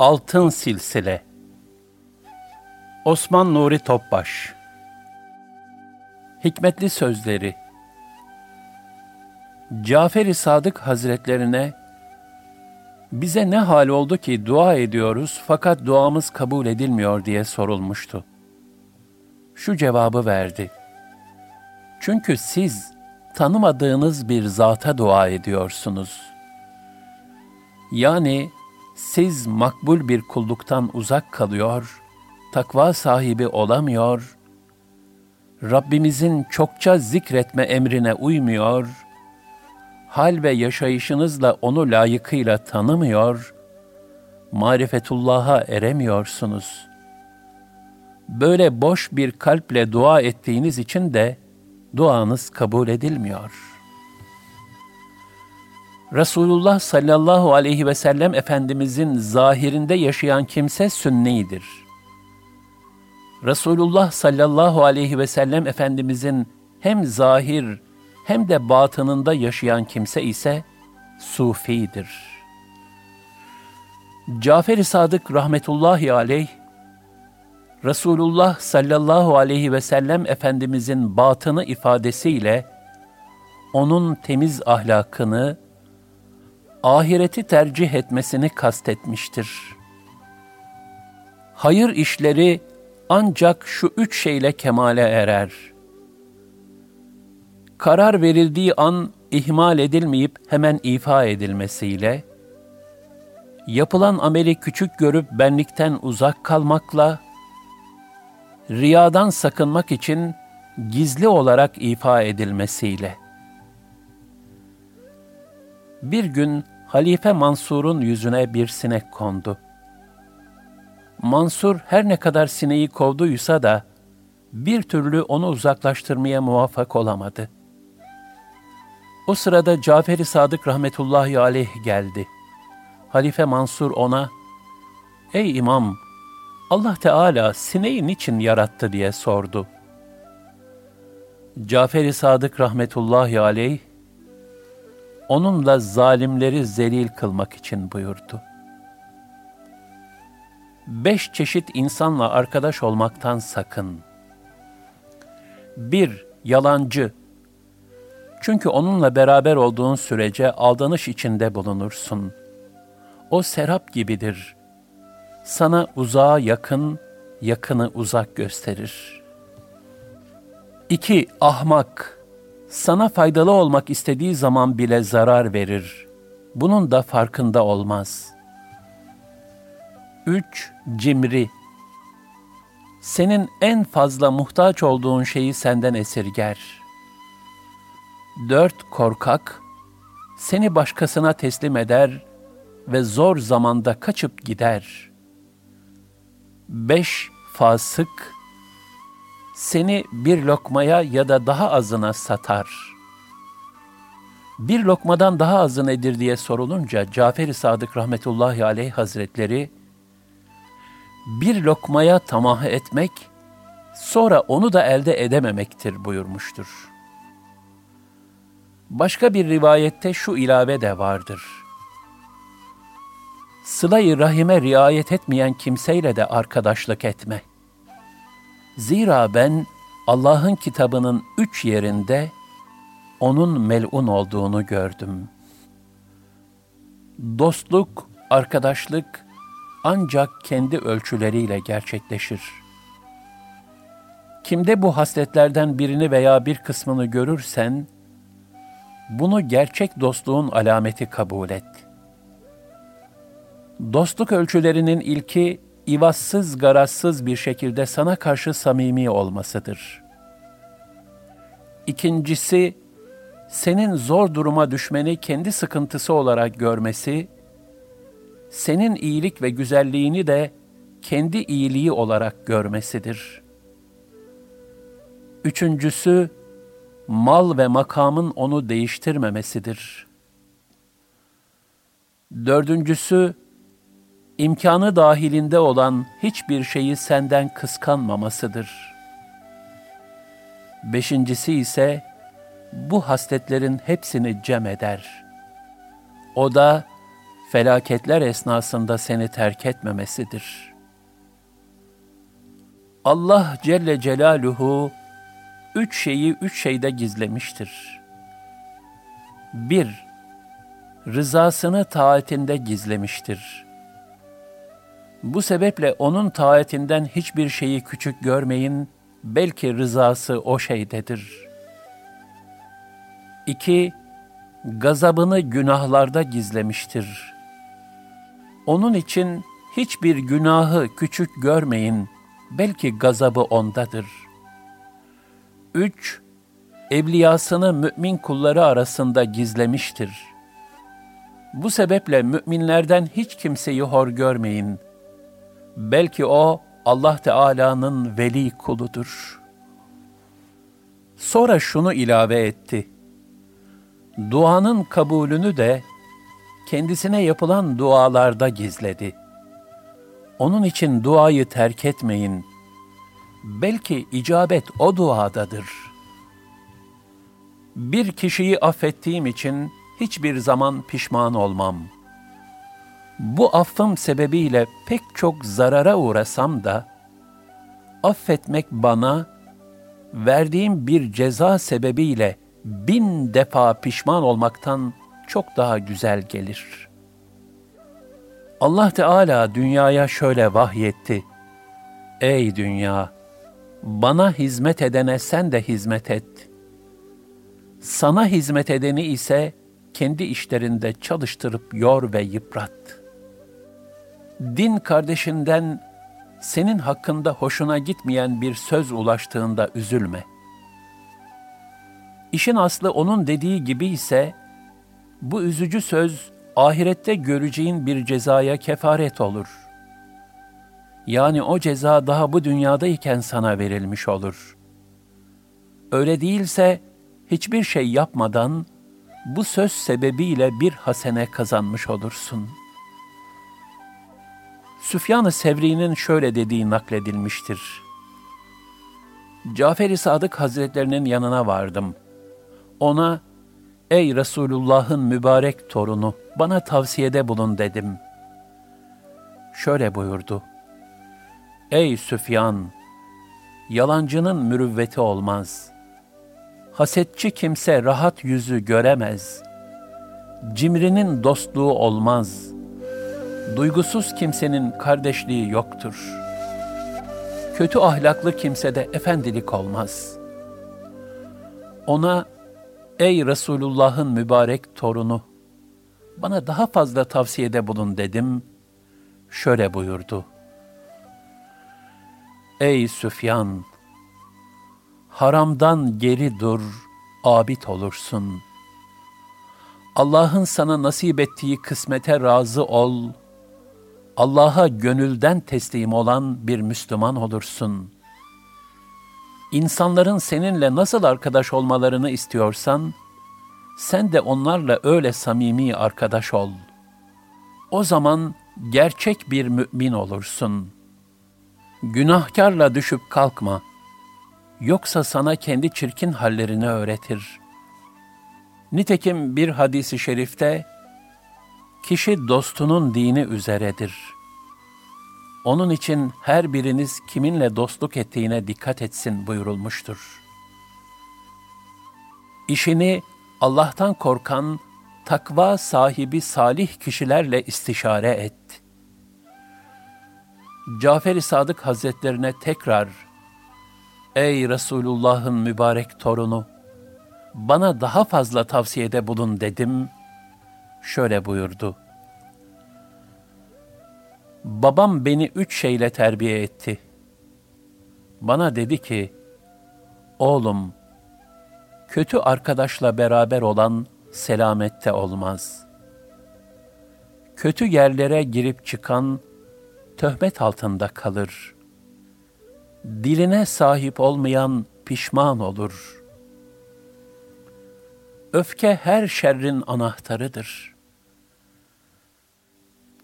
Altın Silsile Osman Nuri Topbaş Hikmetli Sözleri Cafer-i Sadık Hazretlerine bize ne hal oldu ki dua ediyoruz fakat duamız kabul edilmiyor diye sorulmuştu. Şu cevabı verdi. Çünkü siz tanımadığınız bir zata dua ediyorsunuz. Yani siz makbul bir kulluktan uzak kalıyor, takva sahibi olamıyor, Rabbimizin çokça zikretme emrine uymuyor, hal ve yaşayışınızla onu layıkıyla tanımıyor, marifetullah'a eremiyorsunuz. Böyle boş bir kalple dua ettiğiniz için de duanız kabul edilmiyor.'' Resulullah sallallahu aleyhi ve sellem Efendimizin zahirinde yaşayan kimse sünnidir. Resulullah sallallahu aleyhi ve sellem Efendimizin hem zahir hem de batınında yaşayan kimse ise sufidir. Cafer-i Sadık rahmetullahi aleyh, Resulullah sallallahu aleyhi ve sellem Efendimizin batını ifadesiyle onun temiz ahlakını, ahireti tercih etmesini kastetmiştir. Hayır işleri ancak şu üç şeyle kemale erer. Karar verildiği an ihmal edilmeyip hemen ifa edilmesiyle, yapılan ameli küçük görüp benlikten uzak kalmakla, riyadan sakınmak için gizli olarak ifa edilmesiyle. Bir gün Halife Mansur'un yüzüne bir sinek kondu. Mansur her ne kadar sineği kovduysa da bir türlü onu uzaklaştırmaya muvaffak olamadı. O sırada Cafer-i Sadık rahmetullahi aleyh geldi. Halife Mansur ona, Ey imam, Allah Teala sineği niçin yarattı diye sordu. Cafer-i Sadık rahmetullahi aleyh, onunla zalimleri zelil kılmak için buyurdu. Beş çeşit insanla arkadaş olmaktan sakın. Bir, yalancı. Çünkü onunla beraber olduğun sürece aldanış içinde bulunursun. O serap gibidir. Sana uzağa yakın, yakını uzak gösterir. İki, ahmak sana faydalı olmak istediği zaman bile zarar verir. Bunun da farkında olmaz. 3. Cimri Senin en fazla muhtaç olduğun şeyi senden esirger. 4. Korkak Seni başkasına teslim eder ve zor zamanda kaçıp gider. 5. Fasık seni bir lokmaya ya da daha azına satar. Bir lokmadan daha azı nedir diye sorulunca Cafer-i Sadık rahmetullahi aleyh hazretleri bir lokmaya tamah etmek sonra onu da elde edememektir buyurmuştur. Başka bir rivayette şu ilave de vardır. Sıla-i rahime riayet etmeyen kimseyle de arkadaşlık etme. Zira ben Allah'ın kitabının üç yerinde onun melun olduğunu gördüm. Dostluk, arkadaşlık ancak kendi ölçüleriyle gerçekleşir. Kimde bu hasletlerden birini veya bir kısmını görürsen, bunu gerçek dostluğun alameti kabul et. Dostluk ölçülerinin ilki, ivazsız garazsız bir şekilde sana karşı samimi olmasıdır. İkincisi, senin zor duruma düşmeni kendi sıkıntısı olarak görmesi, senin iyilik ve güzelliğini de kendi iyiliği olarak görmesidir. Üçüncüsü, mal ve makamın onu değiştirmemesidir. Dördüncüsü, imkanı dahilinde olan hiçbir şeyi senden kıskanmamasıdır. Beşincisi ise, bu hasletlerin hepsini cem eder. O da, felaketler esnasında seni terk etmemesidir. Allah Celle Celaluhu, üç şeyi üç şeyde gizlemiştir. Bir, rızasını taatinde gizlemiştir. Bu sebeple onun taatinden hiçbir şeyi küçük görmeyin, belki rızası o şeydedir. İki, gazabını günahlarda gizlemiştir. Onun için hiçbir günahı küçük görmeyin, belki gazabı ondadır.'' 3. Evliyasını mümin kulları arasında gizlemiştir. Bu sebeple müminlerden hiç kimseyi hor görmeyin. Belki o Allah Teala'nın veli kuludur. Sonra şunu ilave etti. Duanın kabulünü de kendisine yapılan dualarda gizledi. Onun için duayı terk etmeyin.'' belki icabet o duadadır. Bir kişiyi affettiğim için hiçbir zaman pişman olmam. Bu affım sebebiyle pek çok zarara uğrasam da, affetmek bana, verdiğim bir ceza sebebiyle bin defa pişman olmaktan çok daha güzel gelir. Allah Teala dünyaya şöyle vahyetti. Ey dünya! Bana hizmet edene sen de hizmet et. Sana hizmet edeni ise kendi işlerinde çalıştırıp yor ve yıprat. Din kardeşinden senin hakkında hoşuna gitmeyen bir söz ulaştığında üzülme. İşin aslı onun dediği gibi ise bu üzücü söz ahirette göreceğin bir cezaya kefaret olur.'' Yani o ceza daha bu dünyadayken sana verilmiş olur. Öyle değilse hiçbir şey yapmadan bu söz sebebiyle bir hasene kazanmış olursun. Süfyan-ı Sevri'nin şöyle dediği nakledilmiştir. Cafer-i Sadık Hazretlerinin yanına vardım. Ona, ''Ey Resulullah'ın mübarek torunu, bana tavsiyede bulun.'' dedim. Şöyle buyurdu. Ey Süfyan! Yalancının mürüvveti olmaz. Hasetçi kimse rahat yüzü göremez. Cimrinin dostluğu olmaz. Duygusuz kimsenin kardeşliği yoktur. Kötü ahlaklı kimsede efendilik olmaz. Ona, ey Resulullah'ın mübarek torunu, bana daha fazla tavsiyede bulun dedim. Şöyle buyurdu. Ey Süfyan! Haramdan geri dur, abid olursun. Allah'ın sana nasip ettiği kısmete razı ol. Allah'a gönülden teslim olan bir Müslüman olursun. İnsanların seninle nasıl arkadaş olmalarını istiyorsan, sen de onlarla öyle samimi arkadaş ol. O zaman gerçek bir mümin olursun.'' Günahkarla düşüp kalkma. Yoksa sana kendi çirkin hallerini öğretir. Nitekim bir hadisi şerifte, kişi dostunun dini üzeredir. Onun için her biriniz kiminle dostluk ettiğine dikkat etsin buyurulmuştur. İşini Allah'tan korkan, takva sahibi salih kişilerle istişare et.'' Cafer-i Sadık Hazretlerine tekrar Ey Resulullah'ın mübarek torunu! Bana daha fazla tavsiyede bulun dedim. Şöyle buyurdu. Babam beni üç şeyle terbiye etti. Bana dedi ki, Oğlum, kötü arkadaşla beraber olan selamette olmaz. Kötü yerlere girip çıkan töhmet altında kalır. Diline sahip olmayan pişman olur. Öfke her şerrin anahtarıdır.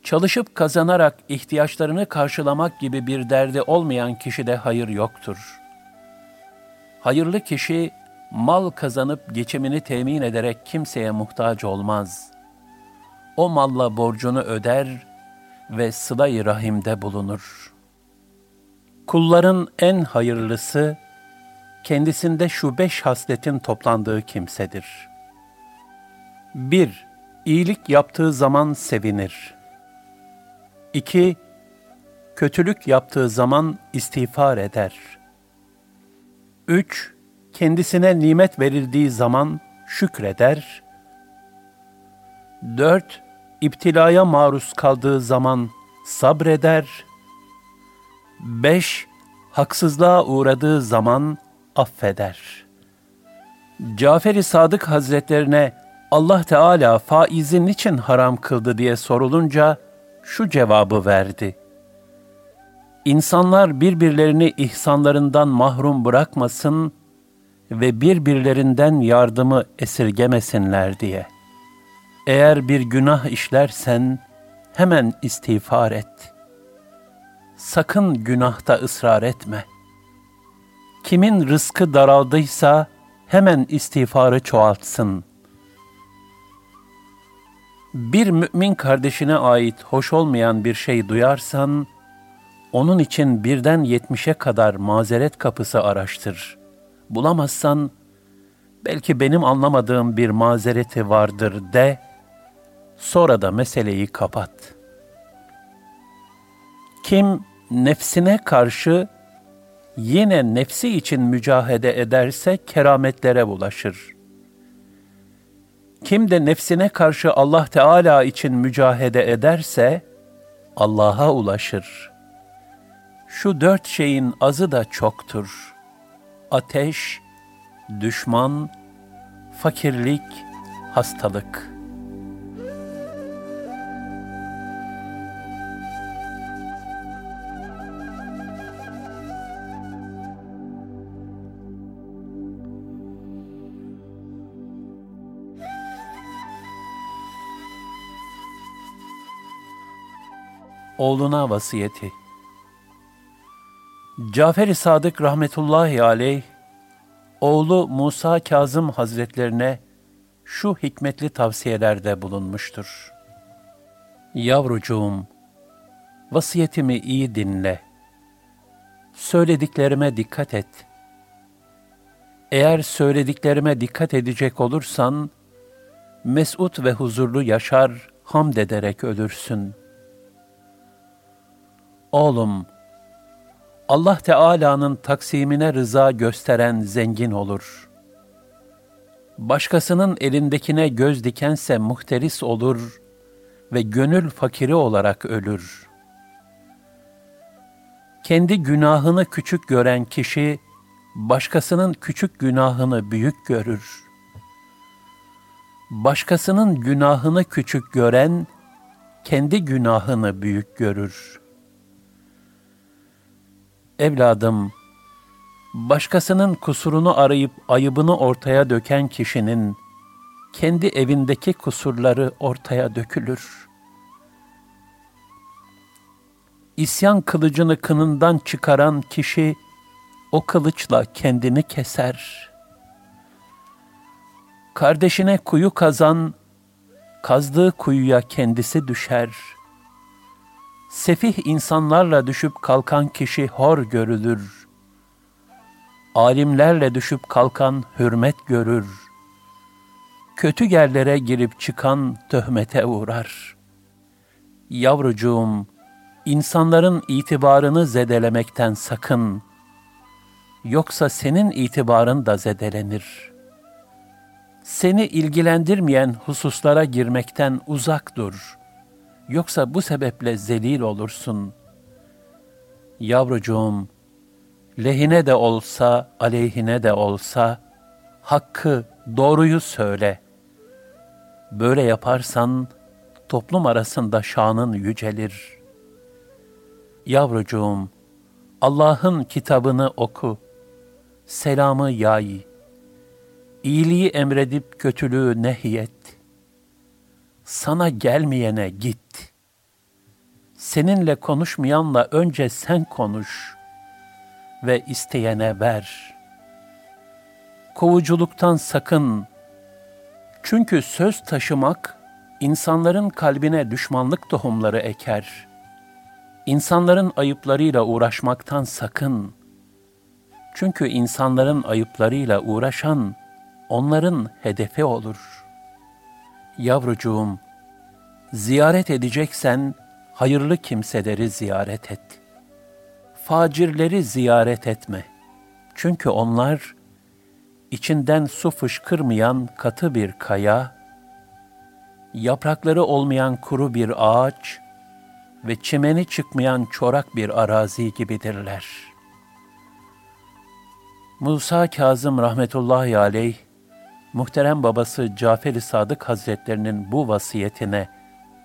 Çalışıp kazanarak ihtiyaçlarını karşılamak gibi bir derdi olmayan kişide hayır yoktur. Hayırlı kişi mal kazanıp geçimini temin ederek kimseye muhtaç olmaz. O malla borcunu öder ve sıla-i rahimde bulunur. Kulların en hayırlısı, kendisinde şu beş hasletin toplandığı kimsedir. 1. İyilik yaptığı zaman sevinir. 2. Kötülük yaptığı zaman istiğfar eder. 3 kendisine nimet verildiği zaman şükreder. 4. İptilaya maruz kaldığı zaman sabreder. 5. Haksızlığa uğradığı zaman affeder. Cafer-i Sadık Hazretlerine Allah Teala faizi niçin haram kıldı diye sorulunca şu cevabı verdi. İnsanlar birbirlerini ihsanlarından mahrum bırakmasın ve birbirlerinden yardımı esirgemesinler diye. Eğer bir günah işlersen hemen istiğfar et. Sakın günahta ısrar etme. Kimin rızkı daraldıysa hemen istiğfarı çoğaltsın. Bir mümin kardeşine ait hoş olmayan bir şey duyarsan, onun için birden yetmişe kadar mazeret kapısı araştır.'' bulamazsan belki benim anlamadığım bir mazereti vardır de, sonra da meseleyi kapat. Kim nefsine karşı yine nefsi için mücahede ederse kerametlere bulaşır. Kim de nefsine karşı Allah Teala için mücahede ederse Allah'a ulaşır. Şu dört şeyin azı da çoktur.'' ateş, düşman, fakirlik, hastalık. Oğluna vasiyeti Cafer-i Sadık rahmetullahi aleyh, oğlu Musa Kazım Hazretlerine şu hikmetli tavsiyelerde bulunmuştur. Yavrucuğum, vasiyetimi iyi dinle. Söylediklerime dikkat et. Eğer söylediklerime dikkat edecek olursan, mesut ve huzurlu yaşar, hamd ederek ölürsün. Oğlum, Allah Teala'nın taksimine rıza gösteren zengin olur. Başkasının elindekine göz dikense muhteris olur ve gönül fakiri olarak ölür. Kendi günahını küçük gören kişi, başkasının küçük günahını büyük görür. Başkasının günahını küçük gören, kendi günahını büyük görür.'' Evladım, başkasının kusurunu arayıp ayıbını ortaya döken kişinin kendi evindeki kusurları ortaya dökülür. İsyan kılıcını kınından çıkaran kişi o kılıçla kendini keser. Kardeşine kuyu kazan, kazdığı kuyuya kendisi düşer.'' Sefih insanlarla düşüp kalkan kişi hor görülür. Alimlerle düşüp kalkan hürmet görür. Kötü yerlere girip çıkan töhmete uğrar. Yavrucuğum, insanların itibarını zedelemekten sakın. Yoksa senin itibarın da zedelenir. Seni ilgilendirmeyen hususlara girmekten uzak dur. Yoksa bu sebeple zelil olursun. Yavrucuğum, lehine de olsa, aleyhine de olsa, hakkı, doğruyu söyle. Böyle yaparsan, toplum arasında şanın yücelir. Yavrucuğum, Allah'ın kitabını oku, selamı yay, iyiliği emredip kötülüğü nehyet, sana gelmeyene git. Seninle konuşmayanla önce sen konuş ve isteyene ver. Kovuculuktan sakın, çünkü söz taşımak, insanların kalbine düşmanlık tohumları eker. İnsanların ayıplarıyla uğraşmaktan sakın. Çünkü insanların ayıplarıyla uğraşan, onların hedefi olur. Yavrucuğum, ziyaret edeceksen, hayırlı kimseleri ziyaret et. Facirleri ziyaret etme. Çünkü onlar, içinden su fışkırmayan katı bir kaya, yaprakları olmayan kuru bir ağaç ve çimeni çıkmayan çorak bir arazi gibidirler. Musa Kazım rahmetullahi aleyh, muhterem babası Cafer-i Sadık Hazretlerinin bu vasiyetine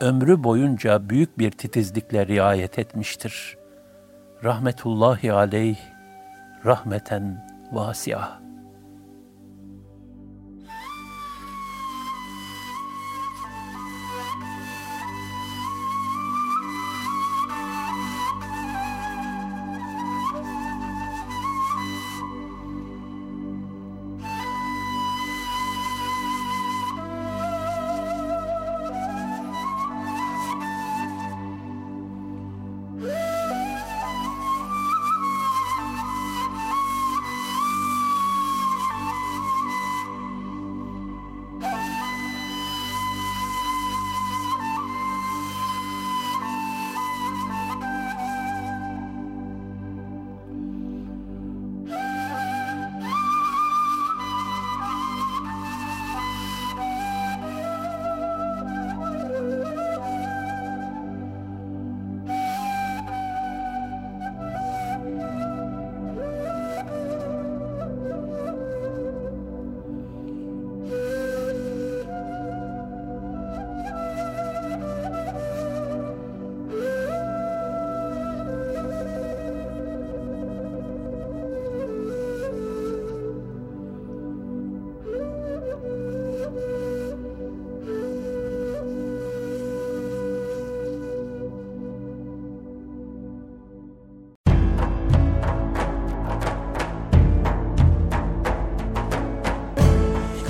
ömrü boyunca büyük bir titizlikle riayet etmiştir. Rahmetullahi aleyh, rahmeten vasiah.